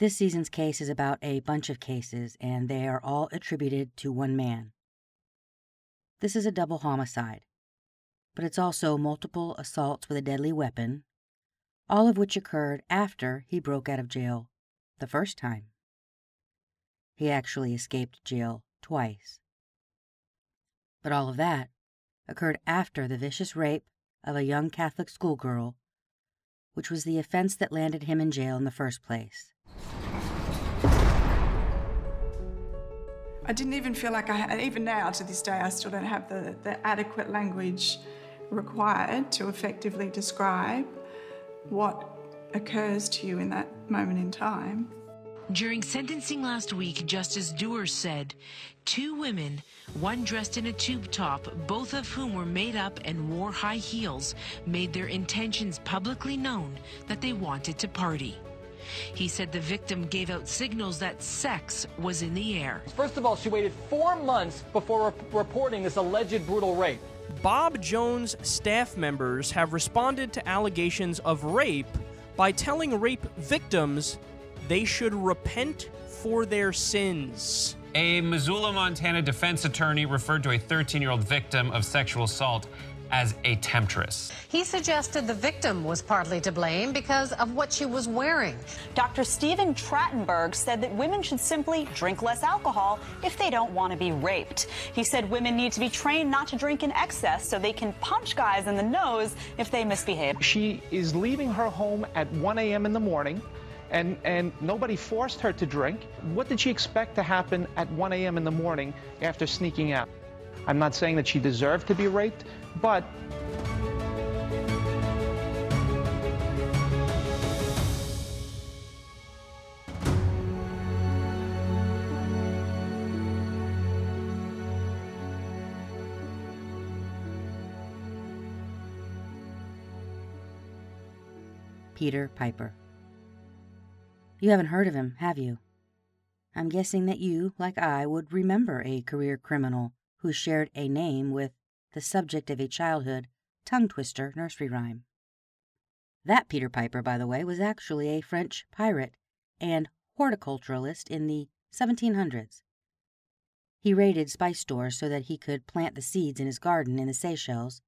This season's case is about a bunch of cases, and they are all attributed to one man. This is a double homicide, but it's also multiple assaults with a deadly weapon, all of which occurred after he broke out of jail the first time. He actually escaped jail twice. But all of that occurred after the vicious rape of a young Catholic schoolgirl, which was the offense that landed him in jail in the first place. I didn't even feel like I had, even now to this day, I still don't have the, the adequate language required to effectively describe what occurs to you in that moment in time. During sentencing last week, Justice Dewar said two women, one dressed in a tube top, both of whom were made up and wore high heels, made their intentions publicly known that they wanted to party. He said the victim gave out signals that sex was in the air. First of all, she waited four months before re- reporting this alleged brutal rape. Bob Jones staff members have responded to allegations of rape by telling rape victims they should repent for their sins. A Missoula, Montana defense attorney referred to a 13 year old victim of sexual assault as a temptress. He suggested the victim was partly to blame because of what she was wearing. Dr. Stephen Trachtenberg said that women should simply drink less alcohol if they don't want to be raped. He said women need to be trained not to drink in excess so they can punch guys in the nose if they misbehave. She is leaving her home at 1 a.m. in the morning. And, and nobody forced her to drink. What did she expect to happen at 1 a.m. in the morning after sneaking out? I'm not saying that she deserved to be raped, but Peter Piper. You haven't heard of him, have you? I'm guessing that you, like I, would remember a career criminal who shared a name with the subject of a childhood tongue twister nursery rhyme. That Peter Piper, by the way, was actually a French pirate and horticulturalist in the 1700s. He raided spice stores so that he could plant the seeds in his garden in the Seychelles,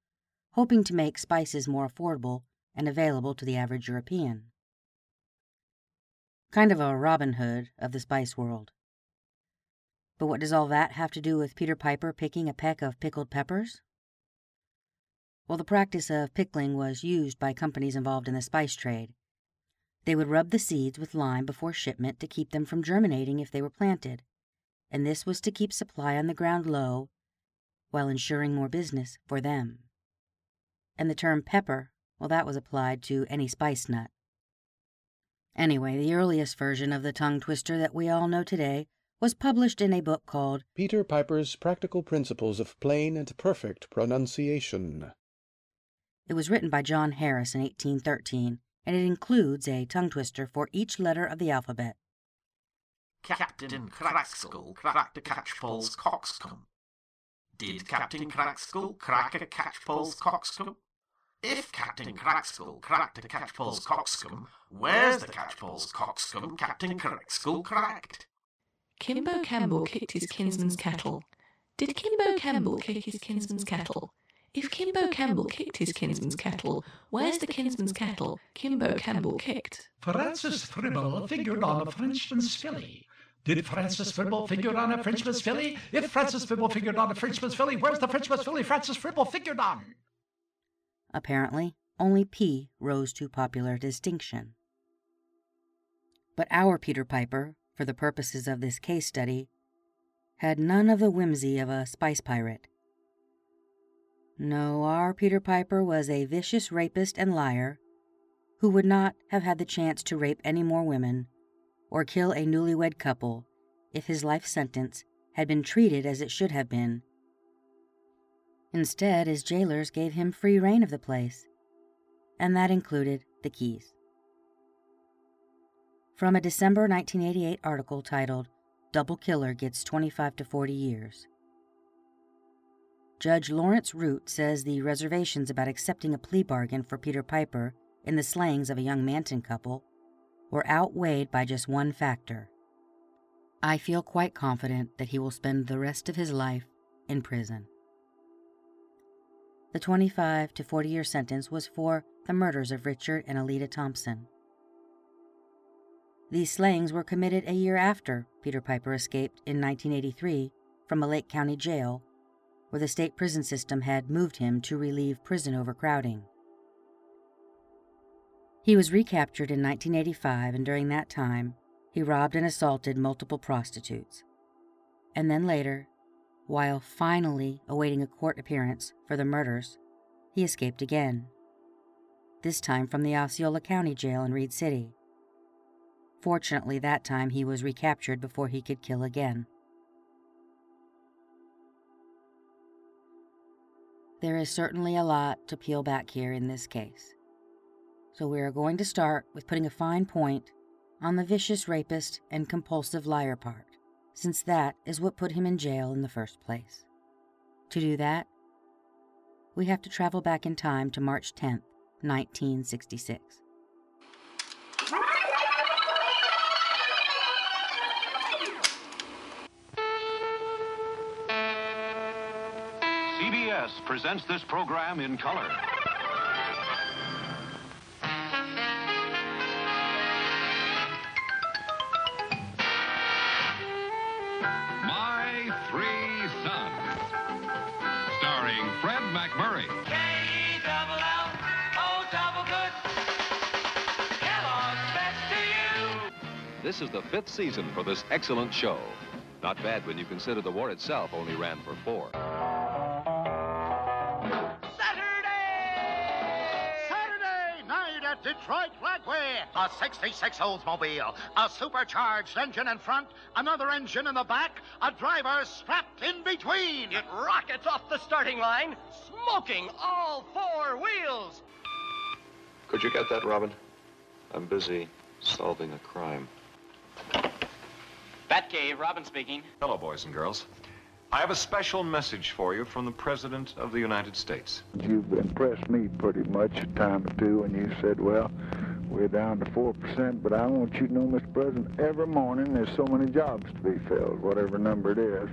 hoping to make spices more affordable and available to the average European. Kind of a Robin Hood of the spice world. But what does all that have to do with Peter Piper picking a peck of pickled peppers? Well, the practice of pickling was used by companies involved in the spice trade. They would rub the seeds with lime before shipment to keep them from germinating if they were planted, and this was to keep supply on the ground low while ensuring more business for them. And the term pepper, well, that was applied to any spice nut. Anyway, the earliest version of the tongue twister that we all know today was published in a book called Peter Piper's Practical Principles of Plain and Perfect Pronunciation. It was written by John Harris in 1813, and it includes a tongue twister for each letter of the alphabet. Captain Crackskull cracked a catchpole's coxcomb. Did Captain Crackskull crack a catchpole's coxcomb? If Captain Crackskull cracked a catchpole's coxcomb, where's the catchpole's coxcomb Captain Crackskull cracked? Kimbo Campbell kicked his kinsman's cattle. Did Kimbo Campbell kick his kinsman's cattle? If Kimbo Campbell kicked his kinsman's kettle, where's the kinsman's kettle Kimbo Campbell kicked? Francis Fribble figured on a Frenchman's filly. Did Francis Fribble figure on a Frenchman's filly? If Francis Fribble figured on a Frenchman's filly, where's the Frenchman's filly Francis Fribble figured on? Apparently, only P rose to popular distinction. But our Peter Piper, for the purposes of this case study, had none of the whimsy of a spice pirate. No, our Peter Piper was a vicious rapist and liar who would not have had the chance to rape any more women or kill a newlywed couple if his life sentence had been treated as it should have been. Instead, his jailers gave him free rein of the place, and that included the keys. From a December 1988 article titled Double Killer Gets 25 to 40 Years. Judge Lawrence Root says the reservations about accepting a plea bargain for Peter Piper in the slayings of a young Manton couple were outweighed by just one factor. I feel quite confident that he will spend the rest of his life in prison. The 25 to 40 year sentence was for the murders of Richard and Alida Thompson. These slayings were committed a year after Peter Piper escaped in 1983 from a Lake County jail where the state prison system had moved him to relieve prison overcrowding. He was recaptured in 1985, and during that time, he robbed and assaulted multiple prostitutes. And then later, while finally awaiting a court appearance for the murders, he escaped again, this time from the Osceola County Jail in Reed City. Fortunately, that time he was recaptured before he could kill again. There is certainly a lot to peel back here in this case. So we are going to start with putting a fine point on the vicious rapist and compulsive liar part, since that is what put him in jail in the first place. To do that, we have to travel back in time to March 10th, 1966. Presents this program in color. My Three Sons. Starring Fred MacMurray. This is the fifth season for this excellent show. Not bad when you consider the war itself only ran for four. Detroit Dragway. A 66 Oldsmobile, a supercharged engine in front, another engine in the back, a driver strapped in between. It rockets off the starting line, smoking all four wheels. Could you get that, Robin? I'm busy solving a crime. Batcave, Robin speaking. Hello, boys and girls. I have a special message for you from the President of the United States. You've impressed me pretty much a time or two when you said, well, we're down to 4%, but I want you to know, Mr. President, every morning there's so many jobs to be filled, whatever number it is.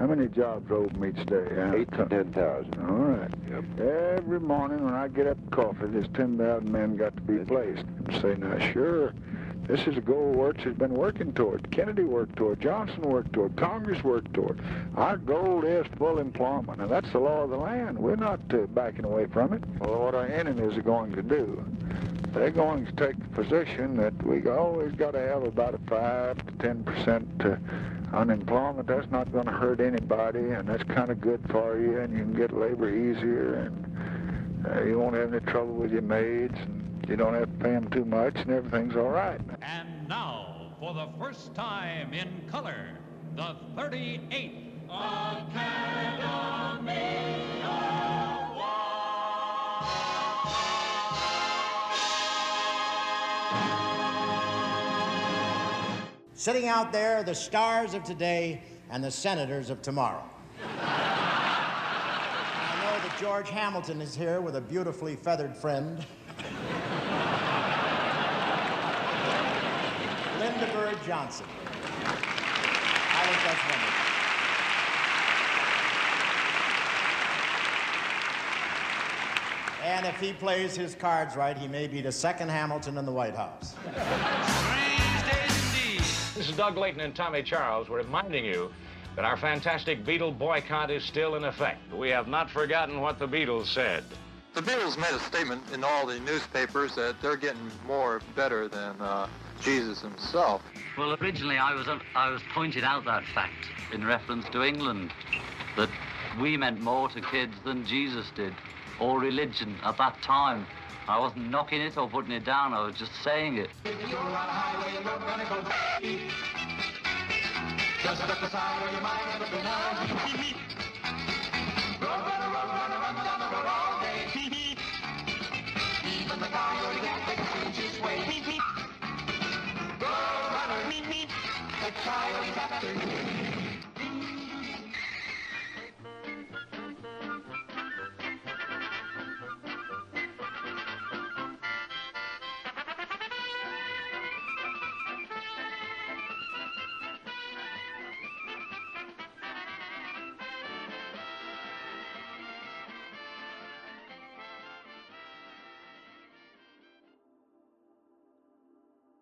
How many jobs open each day? Huh? Eight to 10,000. All right. Yep. Every morning when I get up coffee, there's 10,000 men got to be placed. And say, now, sure, this is a goal Wirtz has been working toward. Kennedy worked toward. Johnson worked toward. Congress worked toward. Our goal is full employment, and that's the law of the land. We're not uh, backing away from it. Well, what our enemies are going to do, they're going to take the position that we always got to have about a 5 to 10 percent uh, unemployment. That's not going to hurt anybody, and that's kind of good for you, and you can get labor easier, and uh, you won't have any trouble with your maids, and you don't have to pay them too much, and everything's all right. And now, for the first time in color, the 38th Academy Sitting out there, the stars of today and the senators of tomorrow. I know that George Hamilton is here with a beautifully feathered friend. Lynda Bird Johnson. I think that's wonderful. And if he plays his cards right, he may be the second Hamilton in the White House. This is Doug Layton and Tommy Charles. We're reminding you that our fantastic Beatle boycott is still in effect. We have not forgotten what the Beatles said. The Beatles made a statement in all the newspapers that they're getting more better than uh, Jesus himself. Well, originally I was I was pointed out that fact in reference to England, that we meant more to kids than Jesus did, or religion at that time. I wasn't knocking it or putting it down. I was just saying it.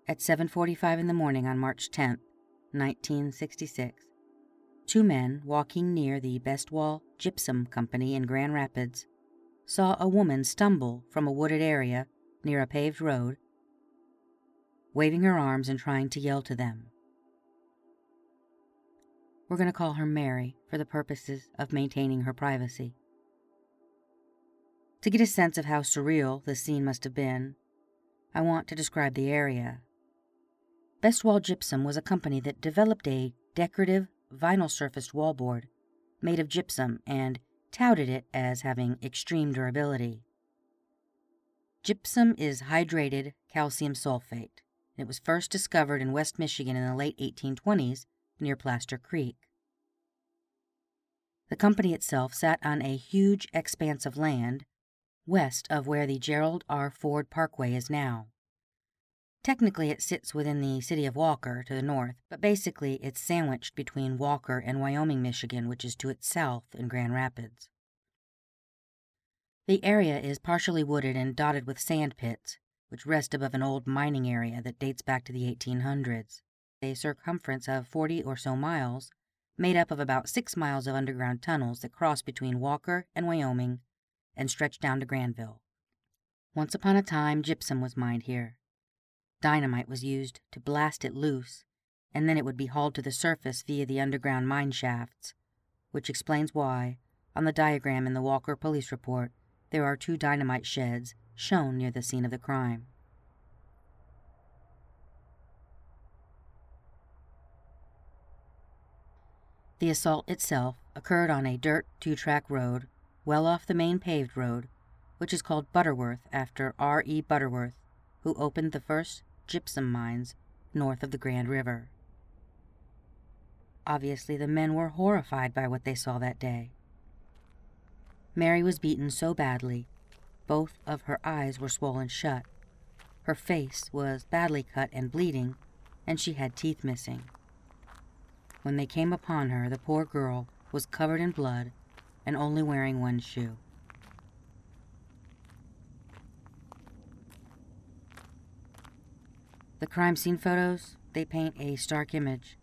At 7:45 in the morning on March 10th, 1966, two men walking near the Bestwall Gypsum Company in Grand Rapids saw a woman stumble from a wooded area near a paved road, waving her arms and trying to yell to them. We're going to call her Mary for the purposes of maintaining her privacy. To get a sense of how surreal the scene must have been, I want to describe the area. Bestwall Gypsum was a company that developed a decorative vinyl surfaced wallboard made of gypsum and touted it as having extreme durability. Gypsum is hydrated calcium sulfate. and It was first discovered in West Michigan in the late 1820s near Plaster Creek. The company itself sat on a huge expanse of land west of where the Gerald R. Ford Parkway is now. Technically, it sits within the city of Walker to the north, but basically it's sandwiched between Walker and Wyoming, Michigan, which is to its south in Grand Rapids. The area is partially wooded and dotted with sand pits, which rest above an old mining area that dates back to the 1800s. A circumference of 40 or so miles, made up of about six miles of underground tunnels that cross between Walker and Wyoming and stretch down to Granville. Once upon a time, gypsum was mined here. Dynamite was used to blast it loose, and then it would be hauled to the surface via the underground mine shafts, which explains why, on the diagram in the Walker police report, there are two dynamite sheds shown near the scene of the crime. The assault itself occurred on a dirt two track road well off the main paved road, which is called Butterworth after R. E. Butterworth, who opened the first gypsum mines north of the Grand River. Obviously, the men were horrified by what they saw that day. Mary was beaten so badly, both of her eyes were swollen shut. Her face was badly cut and bleeding, and she had teeth missing. When they came upon her, the poor girl was covered in blood and only wearing one shoe. The crime scene photos, they paint a stark image.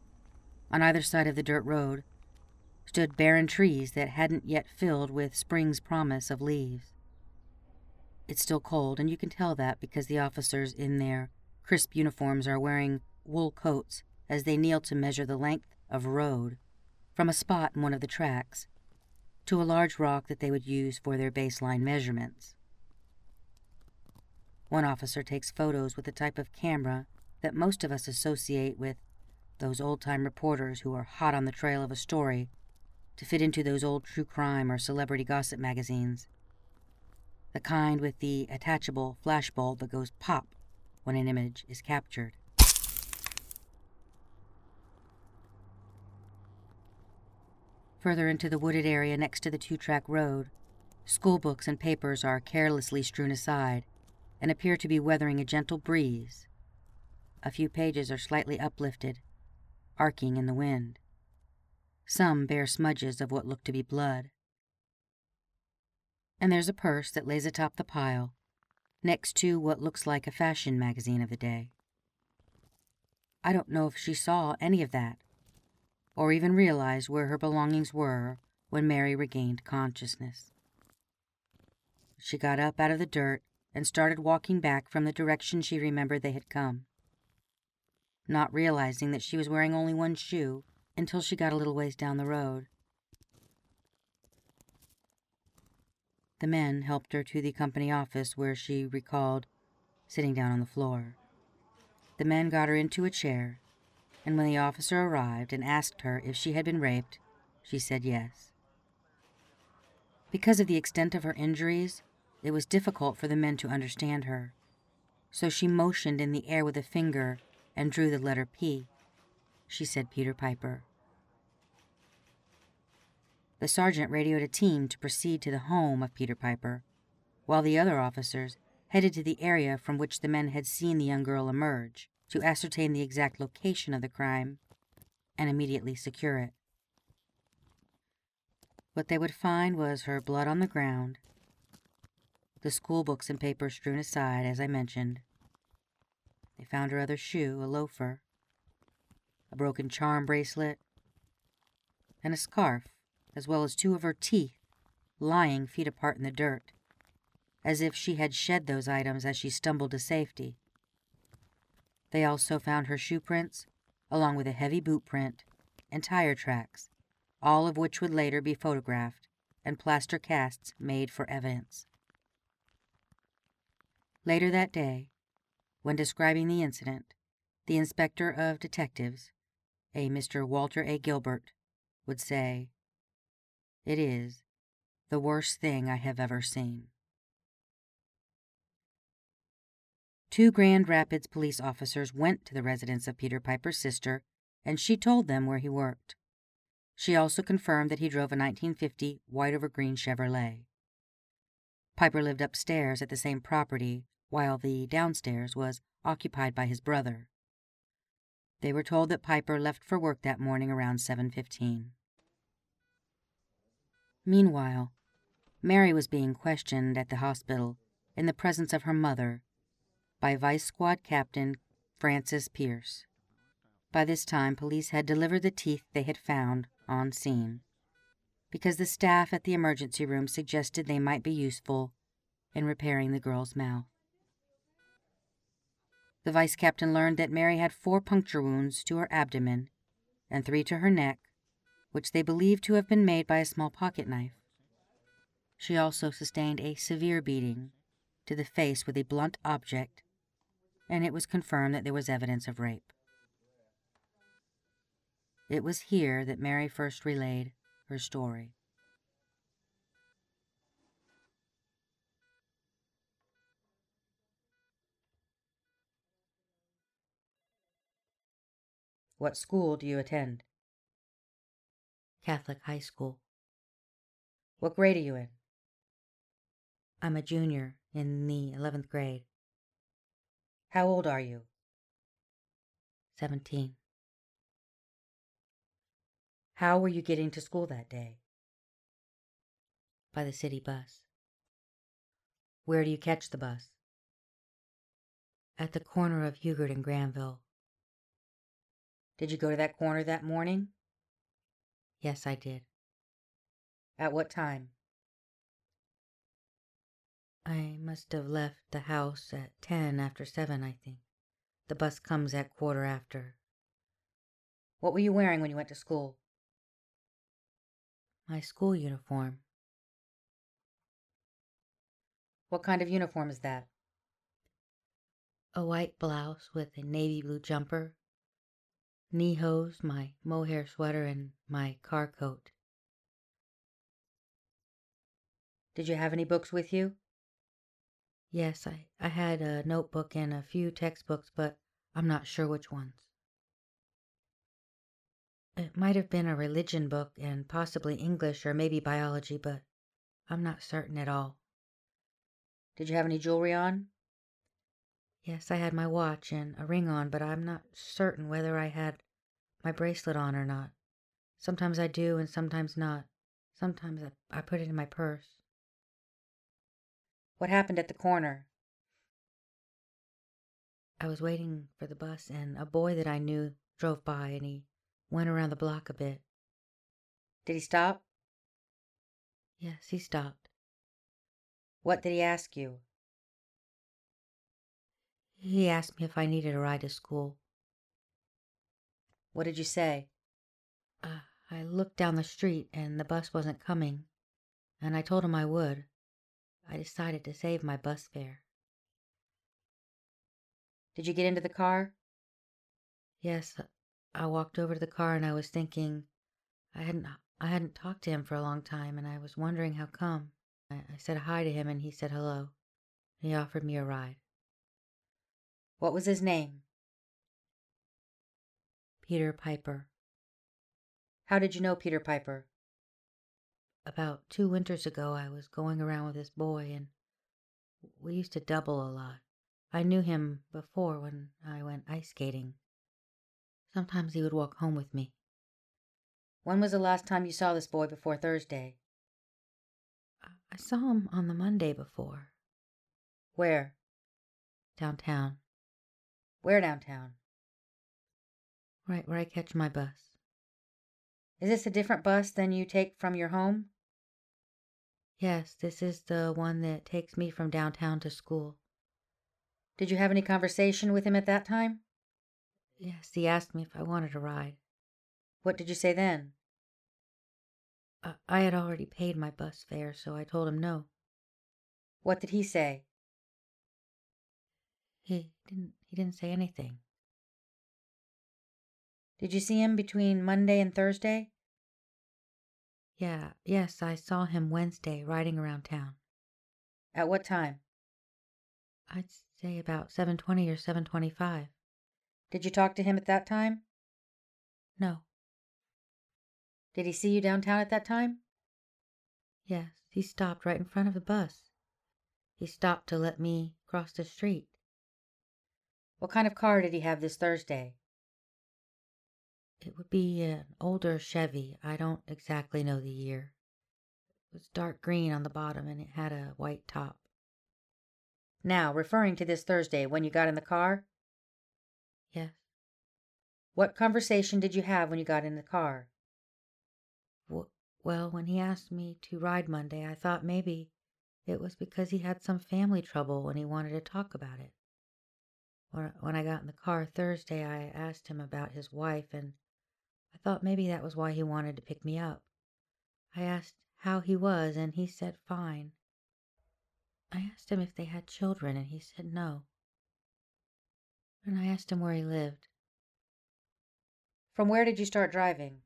On either side of the dirt road stood barren trees that hadn't yet filled with spring's promise of leaves. It's still cold, and you can tell that because the officers in their crisp uniforms are wearing wool coats as they kneel to measure the length of road from a spot in one of the tracks to a large rock that they would use for their baseline measurements. One officer takes photos with the type of camera that most of us associate with those old time reporters who are hot on the trail of a story to fit into those old true crime or celebrity gossip magazines. The kind with the attachable flashbulb that goes pop when an image is captured. Further into the wooded area next to the two track road, school books and papers are carelessly strewn aside and appear to be weathering a gentle breeze. A few pages are slightly uplifted, arcing in the wind. Some bear smudges of what look to be blood. And there's a purse that lays atop the pile, next to what looks like a fashion magazine of the day. I don't know if she saw any of that, or even realized where her belongings were when Mary regained consciousness. She got up out of the dirt and started walking back from the direction she remembered they had come, not realizing that she was wearing only one shoe until she got a little ways down the road. The men helped her to the company office where she recalled sitting down on the floor. The men got her into a chair, and when the officer arrived and asked her if she had been raped, she said yes. Because of the extent of her injuries, it was difficult for the men to understand her, so she motioned in the air with a finger and drew the letter P. She said Peter Piper. The sergeant radioed a team to proceed to the home of Peter Piper, while the other officers headed to the area from which the men had seen the young girl emerge to ascertain the exact location of the crime and immediately secure it. What they would find was her blood on the ground, the school books and papers strewn aside, as I mentioned. They found her other shoe, a loafer, a broken charm bracelet, and a scarf, as well as two of her teeth lying feet apart in the dirt, as if she had shed those items as she stumbled to safety. They also found her shoe prints, along with a heavy boot print and tire tracks, all of which would later be photographed and plaster casts made for evidence. Later that day, when describing the incident, the inspector of detectives, a Mr. Walter A. Gilbert, would say, It is the worst thing I have ever seen. Two Grand Rapids police officers went to the residence of Peter Piper's sister, and she told them where he worked. She also confirmed that he drove a 1950 white over green Chevrolet. Piper lived upstairs at the same property, while the downstairs was occupied by his brother. They were told that Piper left for work that morning around 7:15. Meanwhile, Mary was being questioned at the hospital in the presence of her mother by Vice Squad Captain Francis Pierce. By this time, police had delivered the teeth they had found on scene because the staff at the emergency room suggested they might be useful in repairing the girl's mouth. The vice captain learned that Mary had four puncture wounds to her abdomen and three to her neck, which they believed to have been made by a small pocket knife. She also sustained a severe beating to the face with a blunt object, and it was confirmed that there was evidence of rape. It was here that Mary first relayed her story. What school do you attend? Catholic high school. What grade are you in? I'm a junior in the 11th grade. How old are you? 17. How were you getting to school that day? By the city bus. Where do you catch the bus? At the corner of Hugert and Granville. Did you go to that corner that morning? Yes, I did. At what time? I must have left the house at ten after seven, I think. The bus comes at quarter after. What were you wearing when you went to school? My school uniform. What kind of uniform is that? A white blouse with a navy blue jumper knee hose, my mohair sweater, and my car coat. Did you have any books with you? Yes, I, I had a notebook and a few textbooks, but I'm not sure which ones. It might have been a religion book and possibly English or maybe biology, but I'm not certain at all. Did you have any jewelry on? Yes, I had my watch and a ring on, but I'm not certain whether I had my bracelet on or not. Sometimes I do and sometimes not. Sometimes I, I put it in my purse. What happened at the corner? I was waiting for the bus, and a boy that I knew drove by, and he went around the block a bit. Did he stop? Yes, he stopped. What did he ask you? He asked me if I needed a ride to school. What did you say? Uh, I looked down the street and the bus wasn't coming, and I told him I would. I decided to save my bus fare. Did you get into the car? Yes, I walked over to the car and I was thinking I hadn't I hadn't talked to him for a long time and I was wondering how come. I, I said hi to him and he said hello. He offered me a ride. What was his name? Peter Piper. How did you know Peter Piper? About two winters ago, I was going around with this boy, and we used to double a lot. I knew him before when I went ice skating. Sometimes he would walk home with me. When was the last time you saw this boy before Thursday? I saw him on the Monday before. Where? Downtown. Where downtown? Right where I catch my bus. Is this a different bus than you take from your home? Yes, this is the one that takes me from downtown to school. Did you have any conversation with him at that time? Yes, he asked me if I wanted a ride. What did you say then? Uh, I had already paid my bus fare, so I told him no. What did he say? He didn't he didn't say anything. Did you see him between Monday and Thursday? Yeah, yes, I saw him Wednesday riding around town. At what time? I'd say about 7:20 or 7:25. Did you talk to him at that time? No. Did he see you downtown at that time? Yes, he stopped right in front of the bus. He stopped to let me cross the street. What kind of car did he have this Thursday? It would be an older Chevy. I don't exactly know the year. It was dark green on the bottom and it had a white top. Now, referring to this Thursday when you got in the car? What conversation did you have when you got in the car? Well, when he asked me to ride Monday, I thought maybe it was because he had some family trouble and he wanted to talk about it. When I got in the car Thursday, I asked him about his wife and I thought maybe that was why he wanted to pick me up. I asked how he was, and he said fine. I asked him if they had children, and he said no. And I asked him where he lived. From where did you start driving?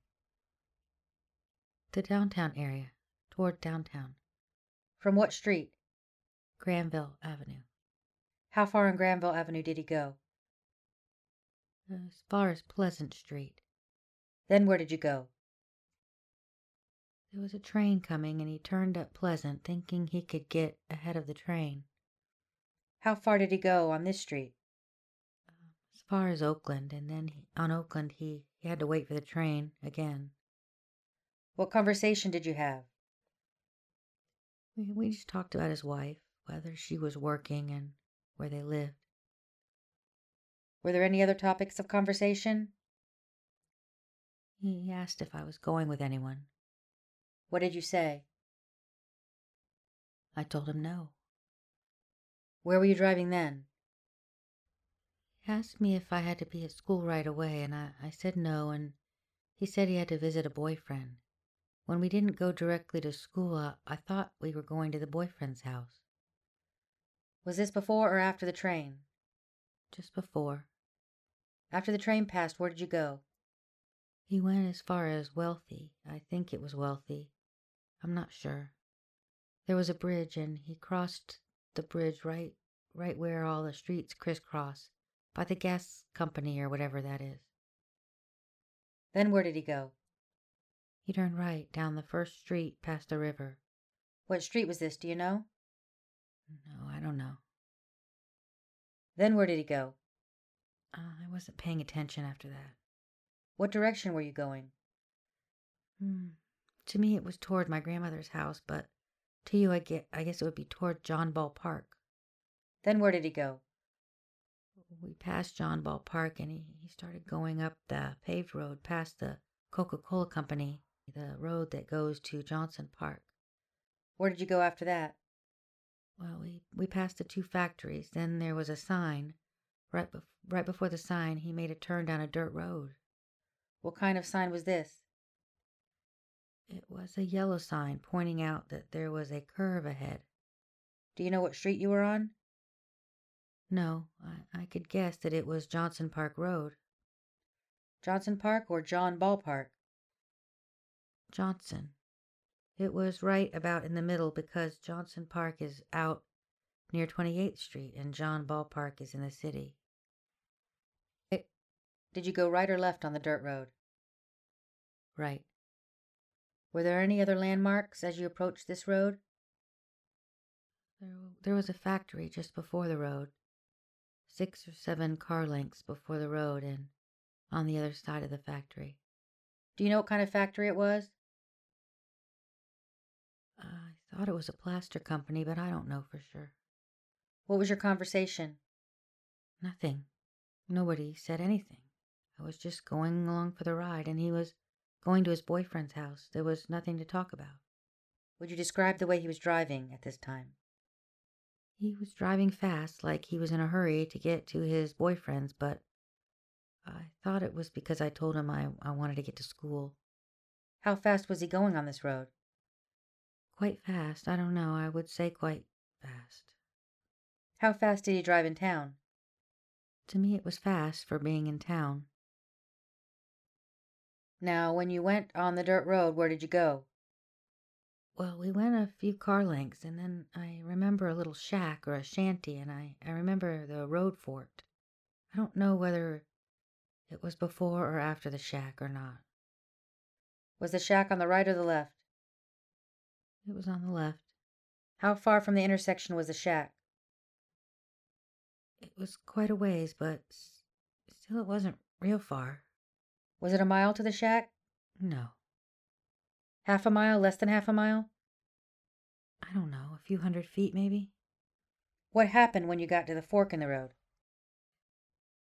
The downtown area, toward downtown. From what street? Granville Avenue. How far on Granville Avenue did he go? As far as Pleasant Street. Then where did you go? There was a train coming, and he turned up Pleasant, thinking he could get ahead of the train. How far did he go on this street? As far as Oakland, and then he, on Oakland he, he had to wait for the train again. What conversation did you have? We, we just talked about his wife, whether she was working, and where they lived. Were there any other topics of conversation? He asked if I was going with anyone. What did you say? I told him no. Where were you driving then? He asked me if I had to be at school right away, and I, I said no, and he said he had to visit a boyfriend. When we didn't go directly to school, I, I thought we were going to the boyfriend's house. Was this before or after the train? Just before. After the train passed, where did you go? He went as far as Wealthy. I think it was Wealthy. I'm not sure. There was a bridge, and he crossed the bridge right, right where all the streets crisscross, by the gas company or whatever that is. Then where did he go? He turned right down the first street past the river. What street was this, do you know? No, I don't know. Then where did he go? Uh, I wasn't paying attention after that. What direction were you going? Hmm. To me, it was toward my grandmother's house, but to you, I get, I guess it would be toward John Ball Park. Then where did he go? We passed John Ball Park, and he, he started going up the paved road past the Coca-Cola Company, the road that goes to Johnson Park. Where did you go after that? Well, we, we passed the two factories. Then there was a sign. Right, bef- right before the sign, he made a turn down a dirt road. What kind of sign was this? It was a yellow sign pointing out that there was a curve ahead. Do you know what street you were on? No, I, I could guess that it was Johnson Park Road. Johnson Park or John Ball Park? Johnson. It was right about in the middle because Johnson Park is out near 28th Street and John Ball Park is in the city. Did you go right or left on the dirt road? Right. Were there any other landmarks as you approached this road? There, there was a factory just before the road, six or seven car lengths before the road and on the other side of the factory. Do you know what kind of factory it was? I thought it was a plaster company, but I don't know for sure. What was your conversation? Nothing. Nobody said anything. I was just going along for the ride, and he was going to his boyfriend's house. There was nothing to talk about. Would you describe the way he was driving at this time? He was driving fast, like he was in a hurry to get to his boyfriend's, but I thought it was because I told him I, I wanted to get to school. How fast was he going on this road? Quite fast. I don't know. I would say quite fast. How fast did he drive in town? To me, it was fast for being in town. Now, when you went on the dirt road, where did you go? Well, we went a few car lengths, and then I remember a little shack or a shanty, and I, I remember the road for it. I don't know whether it was before or after the shack or not. Was the shack on the right or the left? It was on the left. How far from the intersection was the shack? It was quite a ways, but still it wasn't real far. Was it a mile to the shack? No. Half a mile? Less than half a mile? I don't know. A few hundred feet, maybe? What happened when you got to the fork in the road?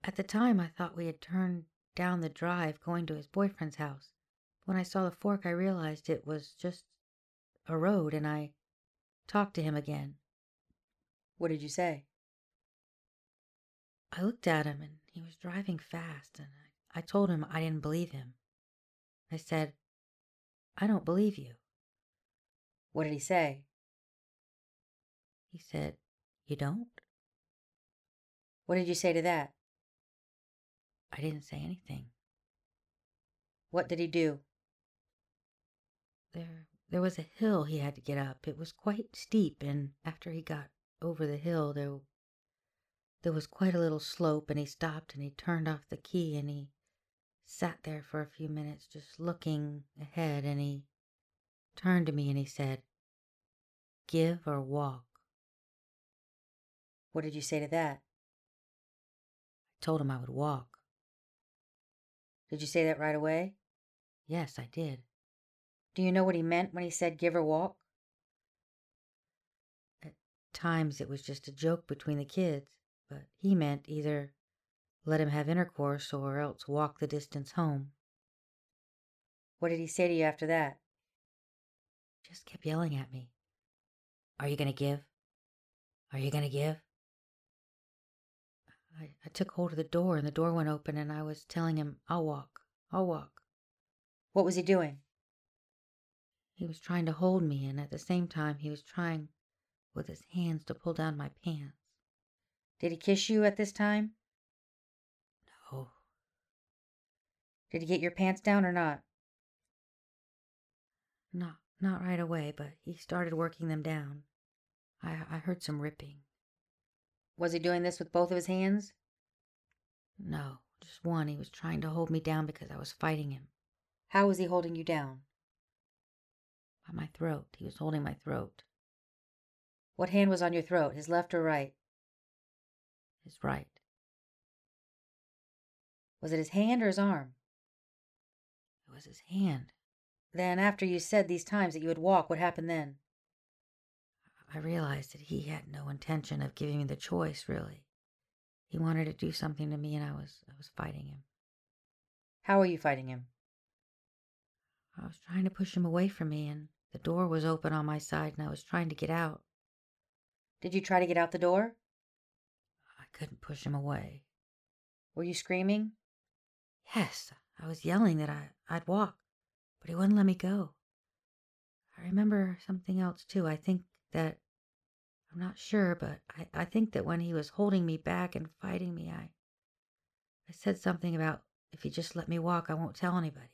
At the time, I thought we had turned down the drive going to his boyfriend's house. When I saw the fork, I realized it was just a road, and I talked to him again. What did you say? I looked at him, and he was driving fast, and I, I told him I didn't believe him. I said, I don't believe you. What did he say? He said, You don't? What did you say to that? I didn't say anything. What did he do? There there was a hill he had to get up. It was quite steep, and after he got over the hill there there was quite a little slope, and he stopped and he turned off the key and he sat there for a few minutes just looking ahead and he turned to me and he said, Give or walk. What did you say to that? I told him I would walk. Did you say that right away? Yes, I did. Do you know what he meant when he said give or walk? At times it was just a joke between the kids, but he meant either let him have intercourse or else walk the distance home. What did he say to you after that? Just kept yelling at me. Are you going to give? Are you going to give? I, I took hold of the door and the door went open and I was telling him, I'll walk. I'll walk. What was he doing? He was trying to hold me, and at the same time, he was trying with his hands to pull down my pants. Did he kiss you at this time? Did he get your pants down or not? Not, not right away, but he started working them down. I, I heard some ripping. Was he doing this with both of his hands? No, just one. He was trying to hold me down because I was fighting him. How was he holding you down? By my throat. He was holding my throat. What hand was on your throat, his left or right? His right. Was it his hand or his arm? Was his hand. Then, after you said these times that you would walk, what happened then? I realized that he had no intention of giving me the choice, really. He wanted to do something to me, and I was I was fighting him. How were you fighting him? I was trying to push him away from me, and the door was open on my side, and I was trying to get out. Did you try to get out the door? I couldn't push him away. Were you screaming? Yes, I was yelling that I, I'd walk, but he wouldn't let me go. I remember something else, too. I think that, I'm not sure, but I, I think that when he was holding me back and fighting me, I, I said something about if he just let me walk, I won't tell anybody.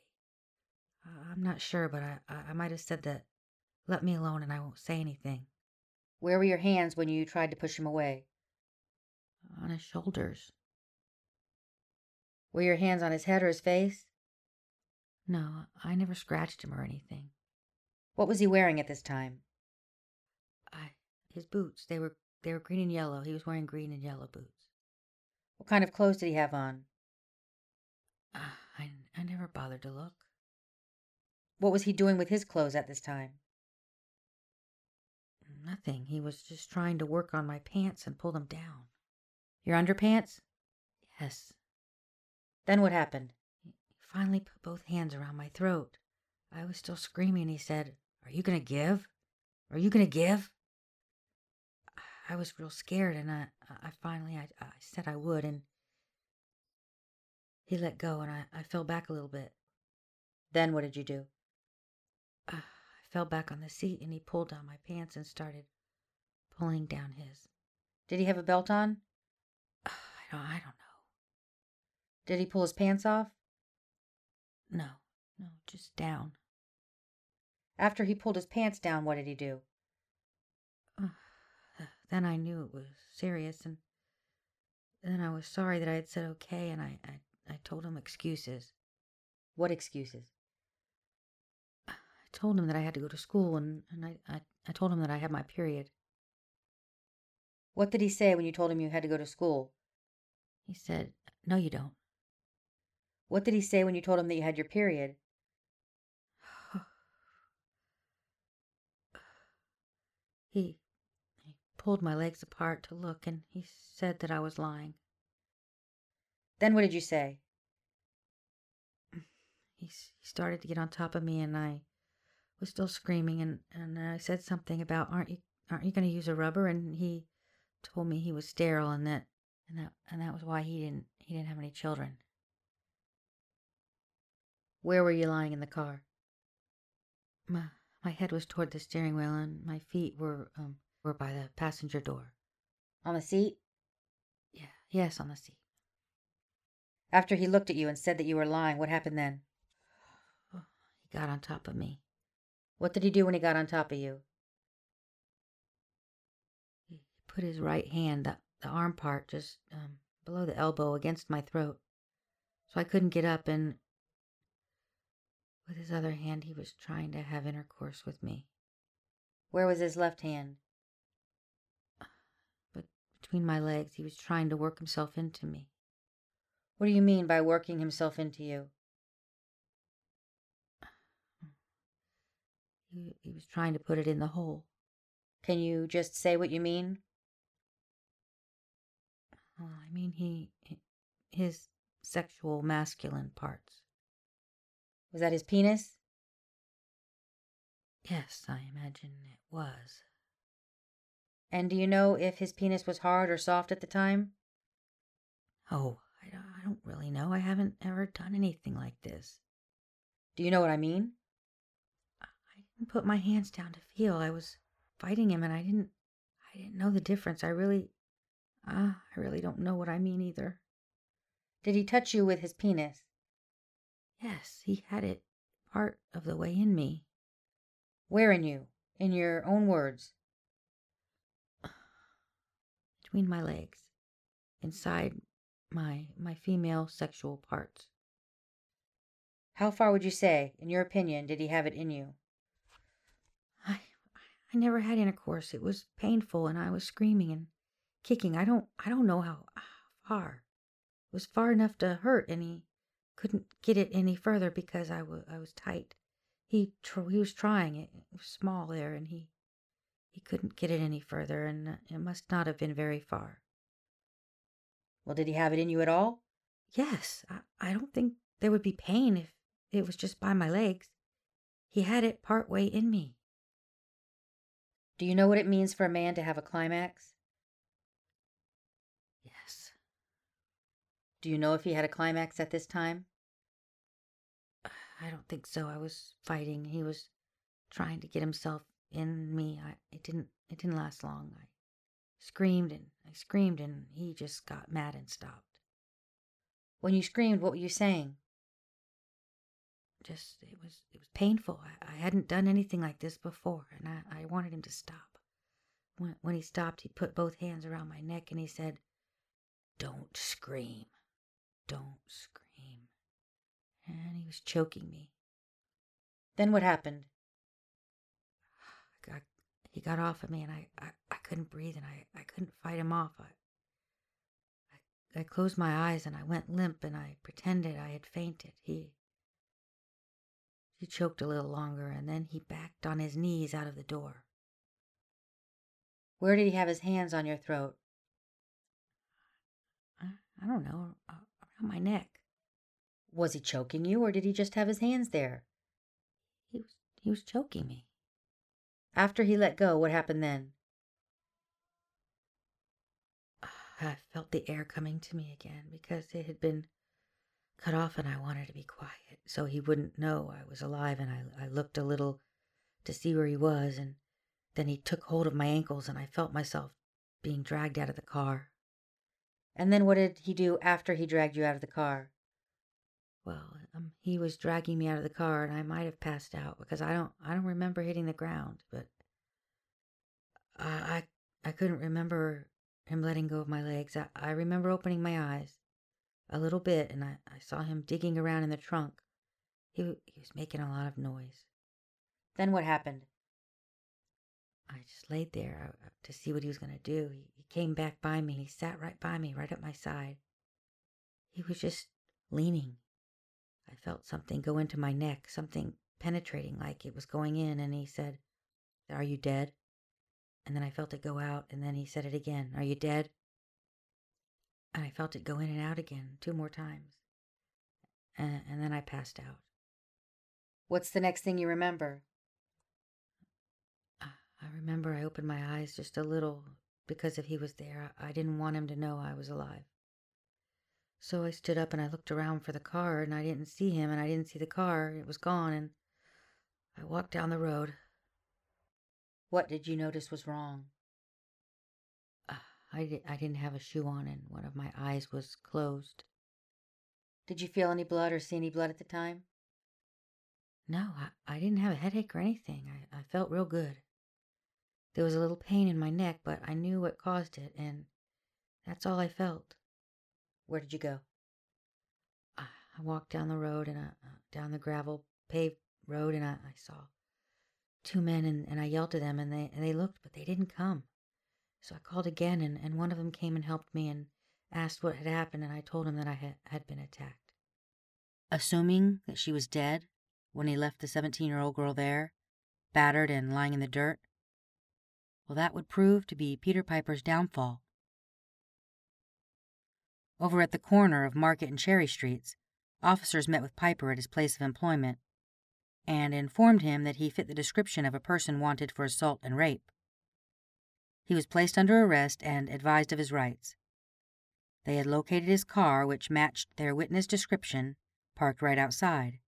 I'm not sure, but I, I might have said that, let me alone and I won't say anything. Where were your hands when you tried to push him away? On his shoulders. Were your hands on his head or his face? No, I never scratched him or anything. What was he wearing at this time? I his boots. They were they were green and yellow. He was wearing green and yellow boots. What kind of clothes did he have on? Uh, I I never bothered to look. What was he doing with his clothes at this time? Nothing. He was just trying to work on my pants and pull them down. Your underpants? Yes. Then what happened? He finally put both hands around my throat. I was still screaming, he said, Are you going to give? Are you going to give? I was real scared, and I, I finally, I, I said I would, and he let go, and I, I fell back a little bit. Then what did you do? Uh, I fell back on the seat, and he pulled down my pants and started pulling down his. Did he have a belt on? I don't, I don't know. Did he pull his pants off? No, no, just down. After he pulled his pants down, what did he do? Uh, then I knew it was serious, and then I was sorry that I had said okay, and I, I, I told him excuses. What excuses? I told him that I had to go to school, and, and I, I, I told him that I had my period. What did he say when you told him you had to go to school? He said, No, you don't. What did he say when you told him that you had your period? he he pulled my legs apart to look and he said that I was lying. Then what did you say? He, he started to get on top of me and I was still screaming and, and I said something about aren't you aren't you going to use a rubber and he told me he was sterile and that and that and that was why he didn't he didn't have any children. Where were you lying in the car? My my head was toward the steering wheel and my feet were um were by the passenger door. On the seat? Yeah, yes, on the seat. After he looked at you and said that you were lying, what happened then? he got on top of me. What did he do when he got on top of you? He put his right hand, the, the arm part, just um, below the elbow against my throat. So I couldn't get up, and with his other hand, he was trying to have intercourse with me. Where was his left hand? But between my legs, he was trying to work himself into me. What do you mean by working himself into you? He, he was trying to put it in the hole. Can you just say what you mean? Oh, I mean, he, his sexual masculine parts. Was that his penis? Yes, I imagine it was. And do you know if his penis was hard or soft at the time? Oh, I don't, I don't really know. I haven't ever done anything like this. Do you know what I mean? I didn't put my hands down to feel. I was fighting him, and I didn't. I didn't know the difference. I really, ah, uh, I really don't know what I mean either. Did he touch you with his penis? Yes, he had it part of the way in me. Where in you? In your own words? Between my legs, inside my my female sexual parts. How far would you say, in your opinion, did he have it in you? I I never had intercourse. It was painful and I was screaming and kicking. I don't I don't know how, how far. It was far enough to hurt and he couldn't get it any further because I, w- I was tight. He tr- he was trying. It, it was small there and he he couldn't get it any further and uh, it must not have been very far. Well, did he have it in you at all? Yes. I, I don't think there would be pain if it was just by my legs. He had it part way in me. Do you know what it means for a man to have a climax? Yes. Do you know if he had a climax at this time? I don't think so. I was fighting. He was trying to get himself in me. I, it didn't. It didn't last long. I screamed and I screamed, and he just got mad and stopped. When you screamed, what were you saying? Just it was it was painful. I, I hadn't done anything like this before, and I, I wanted him to stop. When when he stopped, he put both hands around my neck and he said, "Don't scream, don't scream." And he was choking me. Then what happened? I, he got off of me, and I, I, I couldn't breathe, and I, I couldn't fight him off. I, I, I closed my eyes, and I went limp, and I pretended I had fainted. He, he choked a little longer, and then he backed on his knees out of the door. Where did he have his hands on your throat? I, I don't know, uh, around my neck. Was he choking you, or did he just have his hands there? He was he was choking me. After he let go, what happened then? I felt the air coming to me again because it had been cut off and I wanted to be quiet so he wouldn't know I was alive and I, I looked a little to see where he was and then he took hold of my ankles and I felt myself being dragged out of the car. And then what did he do after he dragged you out of the car? Well, um, he was dragging me out of the car and I might have passed out because I don't I don't remember hitting the ground, but I I, I couldn't remember him letting go of my legs. I, I remember opening my eyes a little bit and I, I saw him digging around in the trunk. He, he was making a lot of noise. Then what happened? I just laid there uh, to see what he was going to do. He, he came back by me. He sat right by me, right at my side. He was just leaning. I felt something go into my neck, something penetrating like it was going in, and he said, Are you dead? And then I felt it go out, and then he said it again, Are you dead? And I felt it go in and out again two more times. And, and then I passed out. What's the next thing you remember? I remember I opened my eyes just a little because if he was there, I didn't want him to know I was alive. So I stood up and I looked around for the car and I didn't see him and I didn't see the car. It was gone and I walked down the road. What did you notice was wrong? Uh, I, di- I didn't have a shoe on and one of my eyes was closed. Did you feel any blood or see any blood at the time? No, I, I didn't have a headache or anything. I, I felt real good. There was a little pain in my neck, but I knew what caused it, and that's all I felt. Where did you go? I, I walked down the road and I, uh, down the gravel paved road, and I, I saw two men, and, and I yelled to them, and they and they looked, but they didn't come. So I called again, and, and one of them came and helped me and asked what had happened, and I told him that I had, had been attacked. Assuming that she was dead when he left the 17 year old girl there, battered and lying in the dirt, well, that would prove to be Peter Piper's downfall. Over at the corner of Market and Cherry Streets, officers met with Piper at his place of employment and informed him that he fit the description of a person wanted for assault and rape. He was placed under arrest and advised of his rights. They had located his car, which matched their witness description, parked right outside.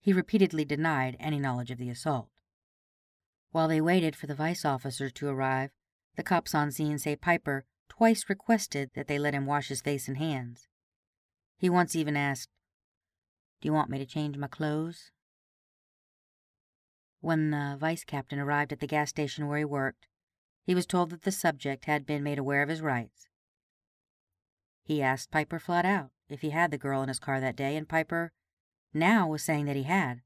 He repeatedly denied any knowledge of the assault. While they waited for the vice officer to arrive, the cops on scene say Piper twice requested that they let him wash his face and hands. He once even asked, Do you want me to change my clothes? When the vice captain arrived at the gas station where he worked, he was told that the subject had been made aware of his rights. He asked Piper flat out if he had the girl in his car that day, and Piper now was saying that he had,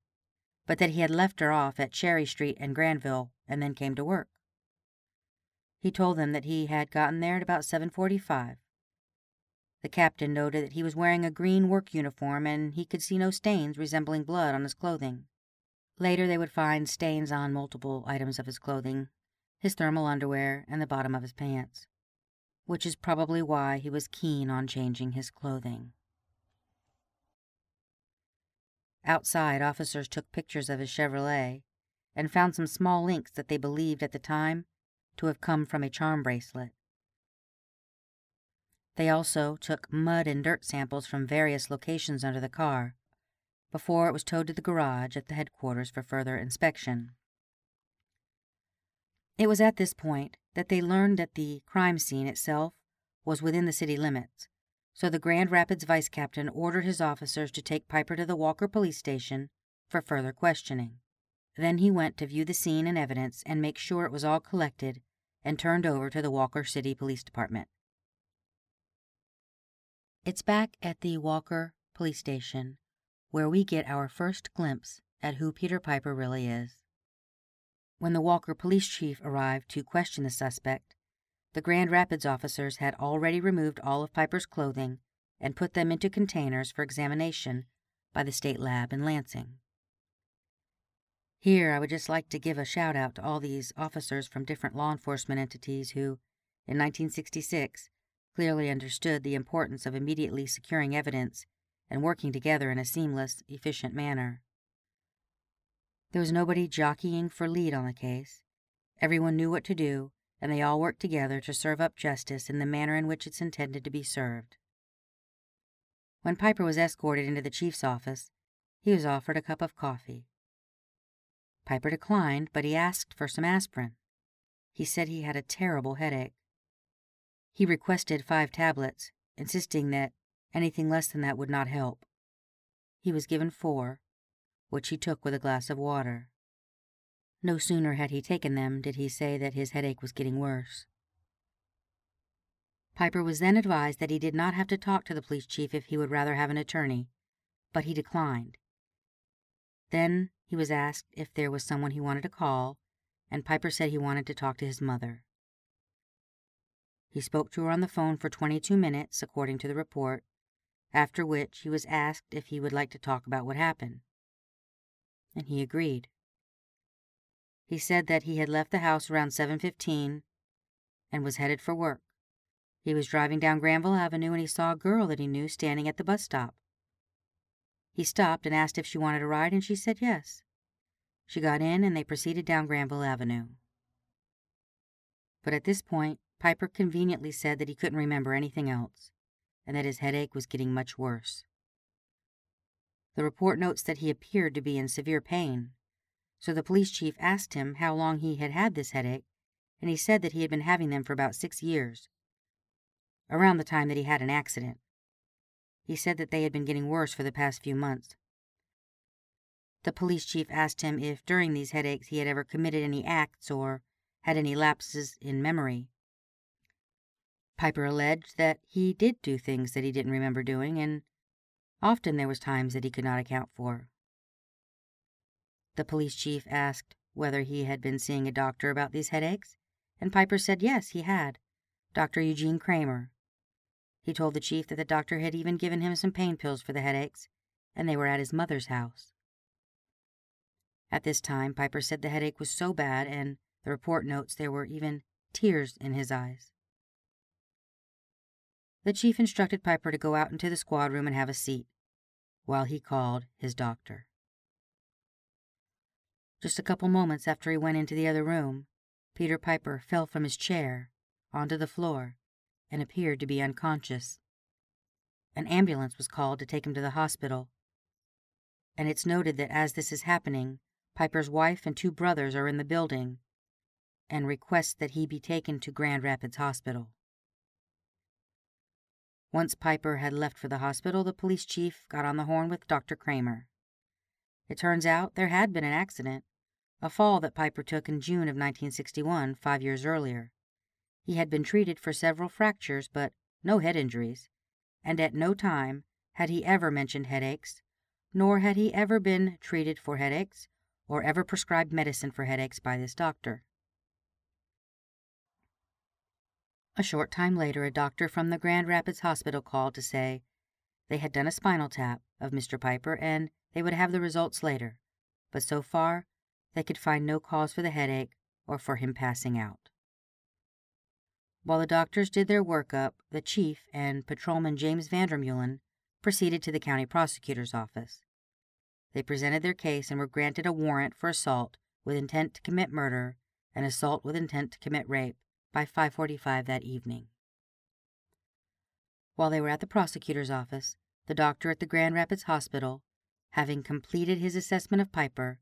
but that he had left her off at Cherry Street and Granville and then came to work. He told them that he had gotten there at about 7:45. The captain noted that he was wearing a green work uniform and he could see no stains resembling blood on his clothing. Later they would find stains on multiple items of his clothing, his thermal underwear, and the bottom of his pants, which is probably why he was keen on changing his clothing. Outside, officers took pictures of his Chevrolet and found some small links that they believed at the time to have come from a charm bracelet. They also took mud and dirt samples from various locations under the car before it was towed to the garage at the headquarters for further inspection. It was at this point that they learned that the crime scene itself was within the city limits, so the Grand Rapids vice captain ordered his officers to take Piper to the Walker police station for further questioning. Then he went to view the scene and evidence and make sure it was all collected and turned over to the Walker City Police Department. It's back at the Walker Police Station where we get our first glimpse at who Peter Piper really is. When the Walker police chief arrived to question the suspect, the Grand Rapids officers had already removed all of Piper's clothing and put them into containers for examination by the state lab in Lansing. Here, I would just like to give a shout out to all these officers from different law enforcement entities who, in 1966, clearly understood the importance of immediately securing evidence and working together in a seamless, efficient manner. There was nobody jockeying for lead on the case. Everyone knew what to do, and they all worked together to serve up justice in the manner in which it's intended to be served. When Piper was escorted into the chief's office, he was offered a cup of coffee. Piper declined, but he asked for some aspirin. He said he had a terrible headache. He requested five tablets, insisting that anything less than that would not help. He was given four, which he took with a glass of water. No sooner had he taken them did he say that his headache was getting worse. Piper was then advised that he did not have to talk to the police chief if he would rather have an attorney, but he declined. Then he was asked if there was someone he wanted to call, and Piper said he wanted to talk to his mother. He spoke to her on the phone for 22 minutes, according to the report, after which he was asked if he would like to talk about what happened. And he agreed. He said that he had left the house around 7:15 and was headed for work. He was driving down Granville Avenue and he saw a girl that he knew standing at the bus stop. He stopped and asked if she wanted a ride, and she said yes. She got in and they proceeded down Granville Avenue. But at this point, Piper conveniently said that he couldn't remember anything else, and that his headache was getting much worse. The report notes that he appeared to be in severe pain, so the police chief asked him how long he had had this headache, and he said that he had been having them for about six years, around the time that he had an accident. He said that they had been getting worse for the past few months. The police chief asked him if during these headaches he had ever committed any acts or had any lapses in memory. Piper alleged that he did do things that he didn't remember doing, and often there was times that he could not account for. The police chief asked whether he had been seeing a doctor about these headaches, and Piper said yes, he had, Dr. Eugene Kramer. He told the chief that the doctor had even given him some pain pills for the headaches, and they were at his mother's house. At this time, Piper said the headache was so bad, and the report notes there were even tears in his eyes. The chief instructed Piper to go out into the squad room and have a seat, while he called his doctor. Just a couple moments after he went into the other room, Peter Piper fell from his chair onto the floor and appeared to be unconscious. An ambulance was called to take him to the hospital, and it's noted that as this is happening, Piper's wife and two brothers are in the building and request that he be taken to Grand Rapids Hospital. Once Piper had left for the hospital, the police chief got on the horn with Dr. Kramer. It turns out there had been an accident, a fall that Piper took in June of 1961, five years earlier. He had been treated for several fractures, but no head injuries, and at no time had he ever mentioned headaches, nor had he ever been treated for headaches or ever prescribed medicine for headaches by this doctor. A short time later, a doctor from the Grand Rapids Hospital called to say they had done a spinal tap of Mr. Piper and they would have the results later, but so far they could find no cause for the headache or for him passing out. While the doctors did their workup, the chief and patrolman James Vandermeulen proceeded to the county prosecutor's office. They presented their case and were granted a warrant for assault with intent to commit murder and assault with intent to commit rape by 5:45 that evening. While they were at the prosecutor's office, the doctor at the Grand Rapids Hospital, having completed his assessment of Piper,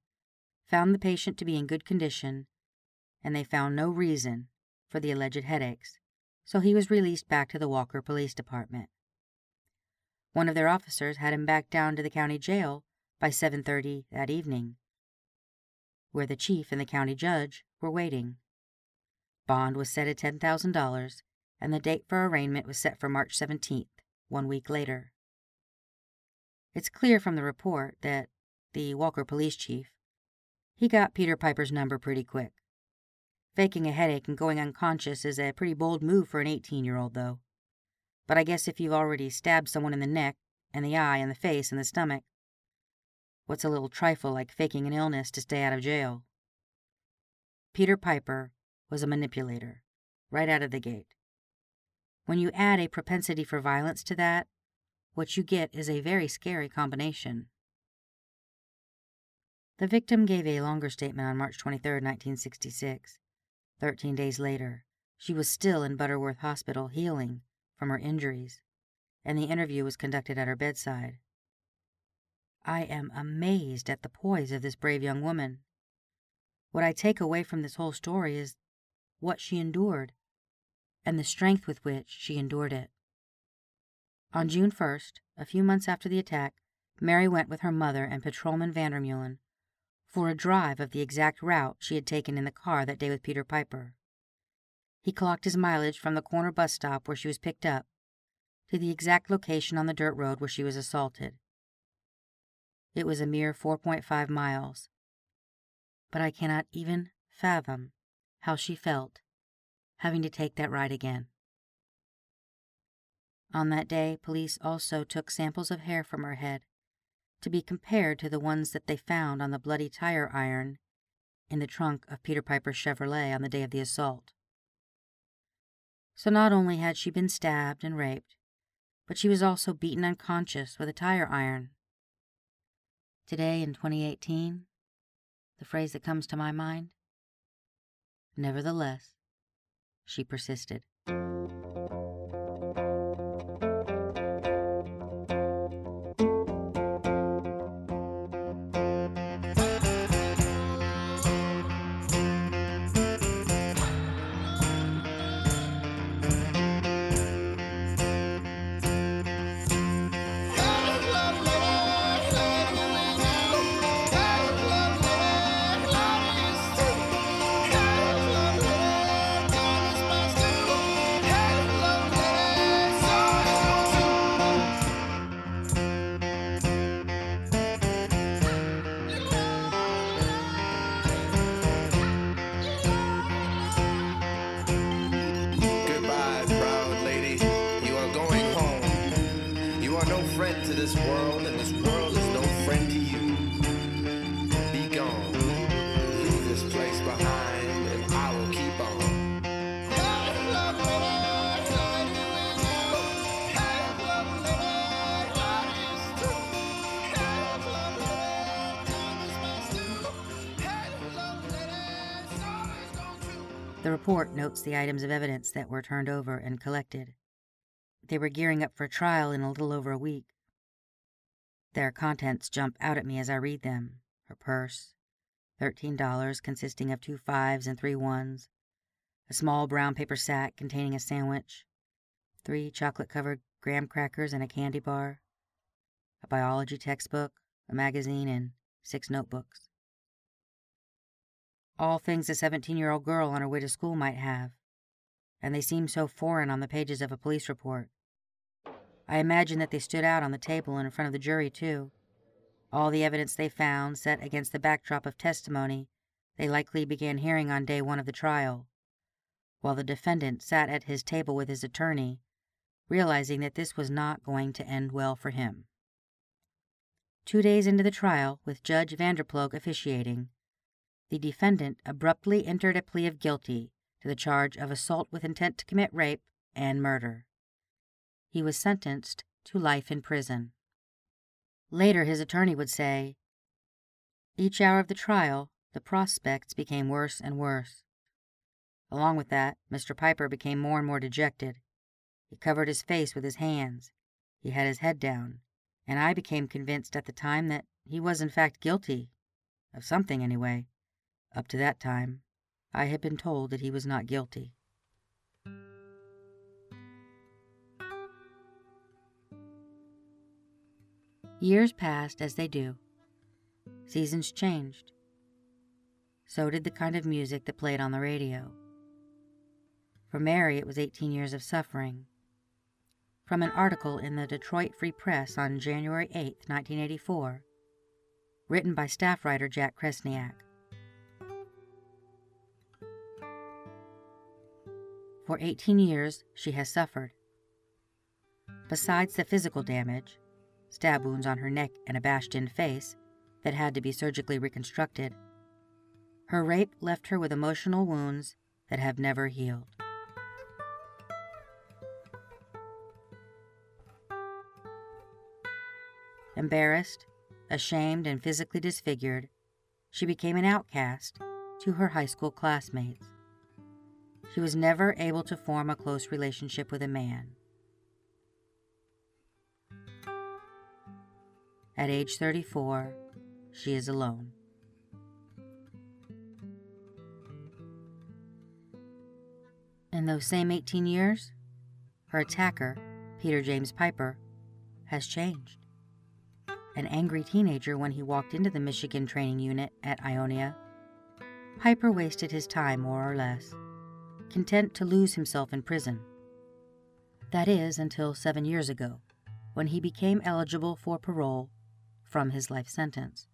found the patient to be in good condition, and they found no reason for the alleged headaches, so he was released back to the Walker Police Department. One of their officers had him back down to the county jail by 7:30 that evening, where the chief and the county judge were waiting. Bond was set at $10,000, and the date for arraignment was set for March 17th, one week later. It's clear from the report that the Walker police chief, he got Peter Piper's number pretty quick. Faking a headache and going unconscious is a pretty bold move for an 18-year-old, though. But I guess if you've already stabbed someone in the neck, and the eye, and the face, and the stomach, what's a little trifle like faking an illness to stay out of jail? Peter Piper was a manipulator, right out of the gate. When you add a propensity for violence to that, what you get is a very scary combination. The victim gave a longer statement on March 23, 1966. Thirteen days later, she was still in Butterworth Hospital healing from her injuries, and the interview was conducted at her bedside. I am amazed at the poise of this brave young woman. What I take away from this whole story is what she endured and the strength with which she endured it. On June 1st, a few months after the attack, Mary went with her mother and Patrolman Vandermeulen for a drive of the exact route she had taken in the car that day with Peter Piper. He clocked his mileage from the corner bus stop where she was picked up to the exact location on the dirt road where she was assaulted. It was a mere 4.5 miles, but I cannot even fathom how she felt having to take that ride again. On that day, police also took samples of hair from her head to be compared to the ones that they found on the bloody tire iron in the trunk of Peter Piper's Chevrolet on the day of the assault. So not only had she been stabbed and raped, but she was also beaten unconscious with a tire iron. Today in 2018, the phrase that comes to my mind Nevertheless, she persisted. World, and this world is no friend to you. Be gone. Leave this place behind, and I will keep on. The report notes the items of evidence that were turned over and collected. They were gearing up for trial in a little over a week. Their contents jump out at me as I read them. Her purse, $13 consisting of two fives and three ones, a small brown paper sack containing a sandwich, three chocolate covered graham crackers and a candy bar, a biology textbook, a magazine, and six notebooks. All things a 17 year old girl on her way to school might have, and they seem so foreign on the pages of a police report. I imagine that they stood out on the table and in front of the jury, too. All the evidence they found set against the backdrop of testimony they likely began hearing on day one of the trial, while the defendant sat at his table with his attorney, realizing that this was not going to end well for him. Two days into the trial, with Judge Vanderploeg officiating, the defendant abruptly entered a plea of guilty to the charge of assault with intent to commit rape and murder. He was sentenced to life in prison. Later, his attorney would say, Each hour of the trial, the prospects became worse and worse. Along with that, Mr. Piper became more and more dejected. He covered his face with his hands. He had his head down, and I became convinced at the time that he was in fact guilty. Of something, anyway. Up to that time, I had been told that he was not guilty. Years passed as they do. Seasons changed. So did the kind of music that played on the radio. For Mary, it was 18 years of suffering. From an article in the Detroit Free Press on January 8, 1984, written by staff writer Jack Kresnak. For 18 years, she has suffered. Besides the physical damage, stab wounds on her neck and a bashed in face that had to be surgically reconstructed. Her rape left her with emotional wounds that have never healed. Embarrassed, ashamed, and physically disfigured, she became an outcast to her high school classmates. She was never able to form a close relationship with a man. At age 34, she is alone. In those same 18 years, her attacker, Peter James Piper, has changed. An angry teenager when he walked into the Michigan training unit at Ionia, Piper wasted his time more or less, content to lose himself in prison. That is, until seven years ago, when he became eligible for parole from his life sentence.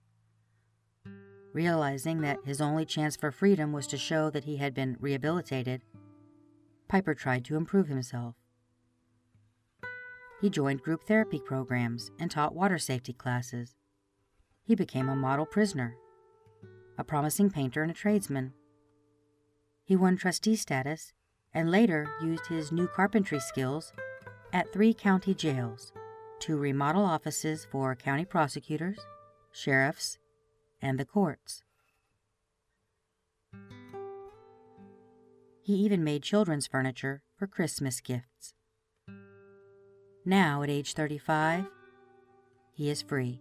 Realizing that his only chance for freedom was to show that he had been rehabilitated, Piper tried to improve himself. He joined group therapy programs and taught water safety classes. He became a model prisoner, a promising painter and a tradesman. He won trustee status and later used his new carpentry skills at three county jails to remodel offices for county prosecutors, sheriffs, and the courts. He even made children's furniture for Christmas gifts. Now, at age 35, he is free.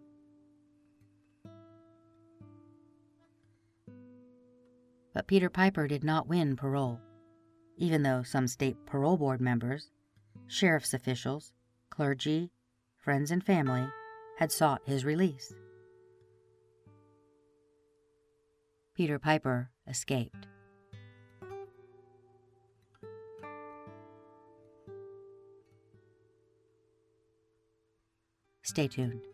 But Peter Piper did not win parole, even though some state parole board members, sheriff's officials, clergy, friends, and family had sought his release. Peter Piper escaped. Stay tuned.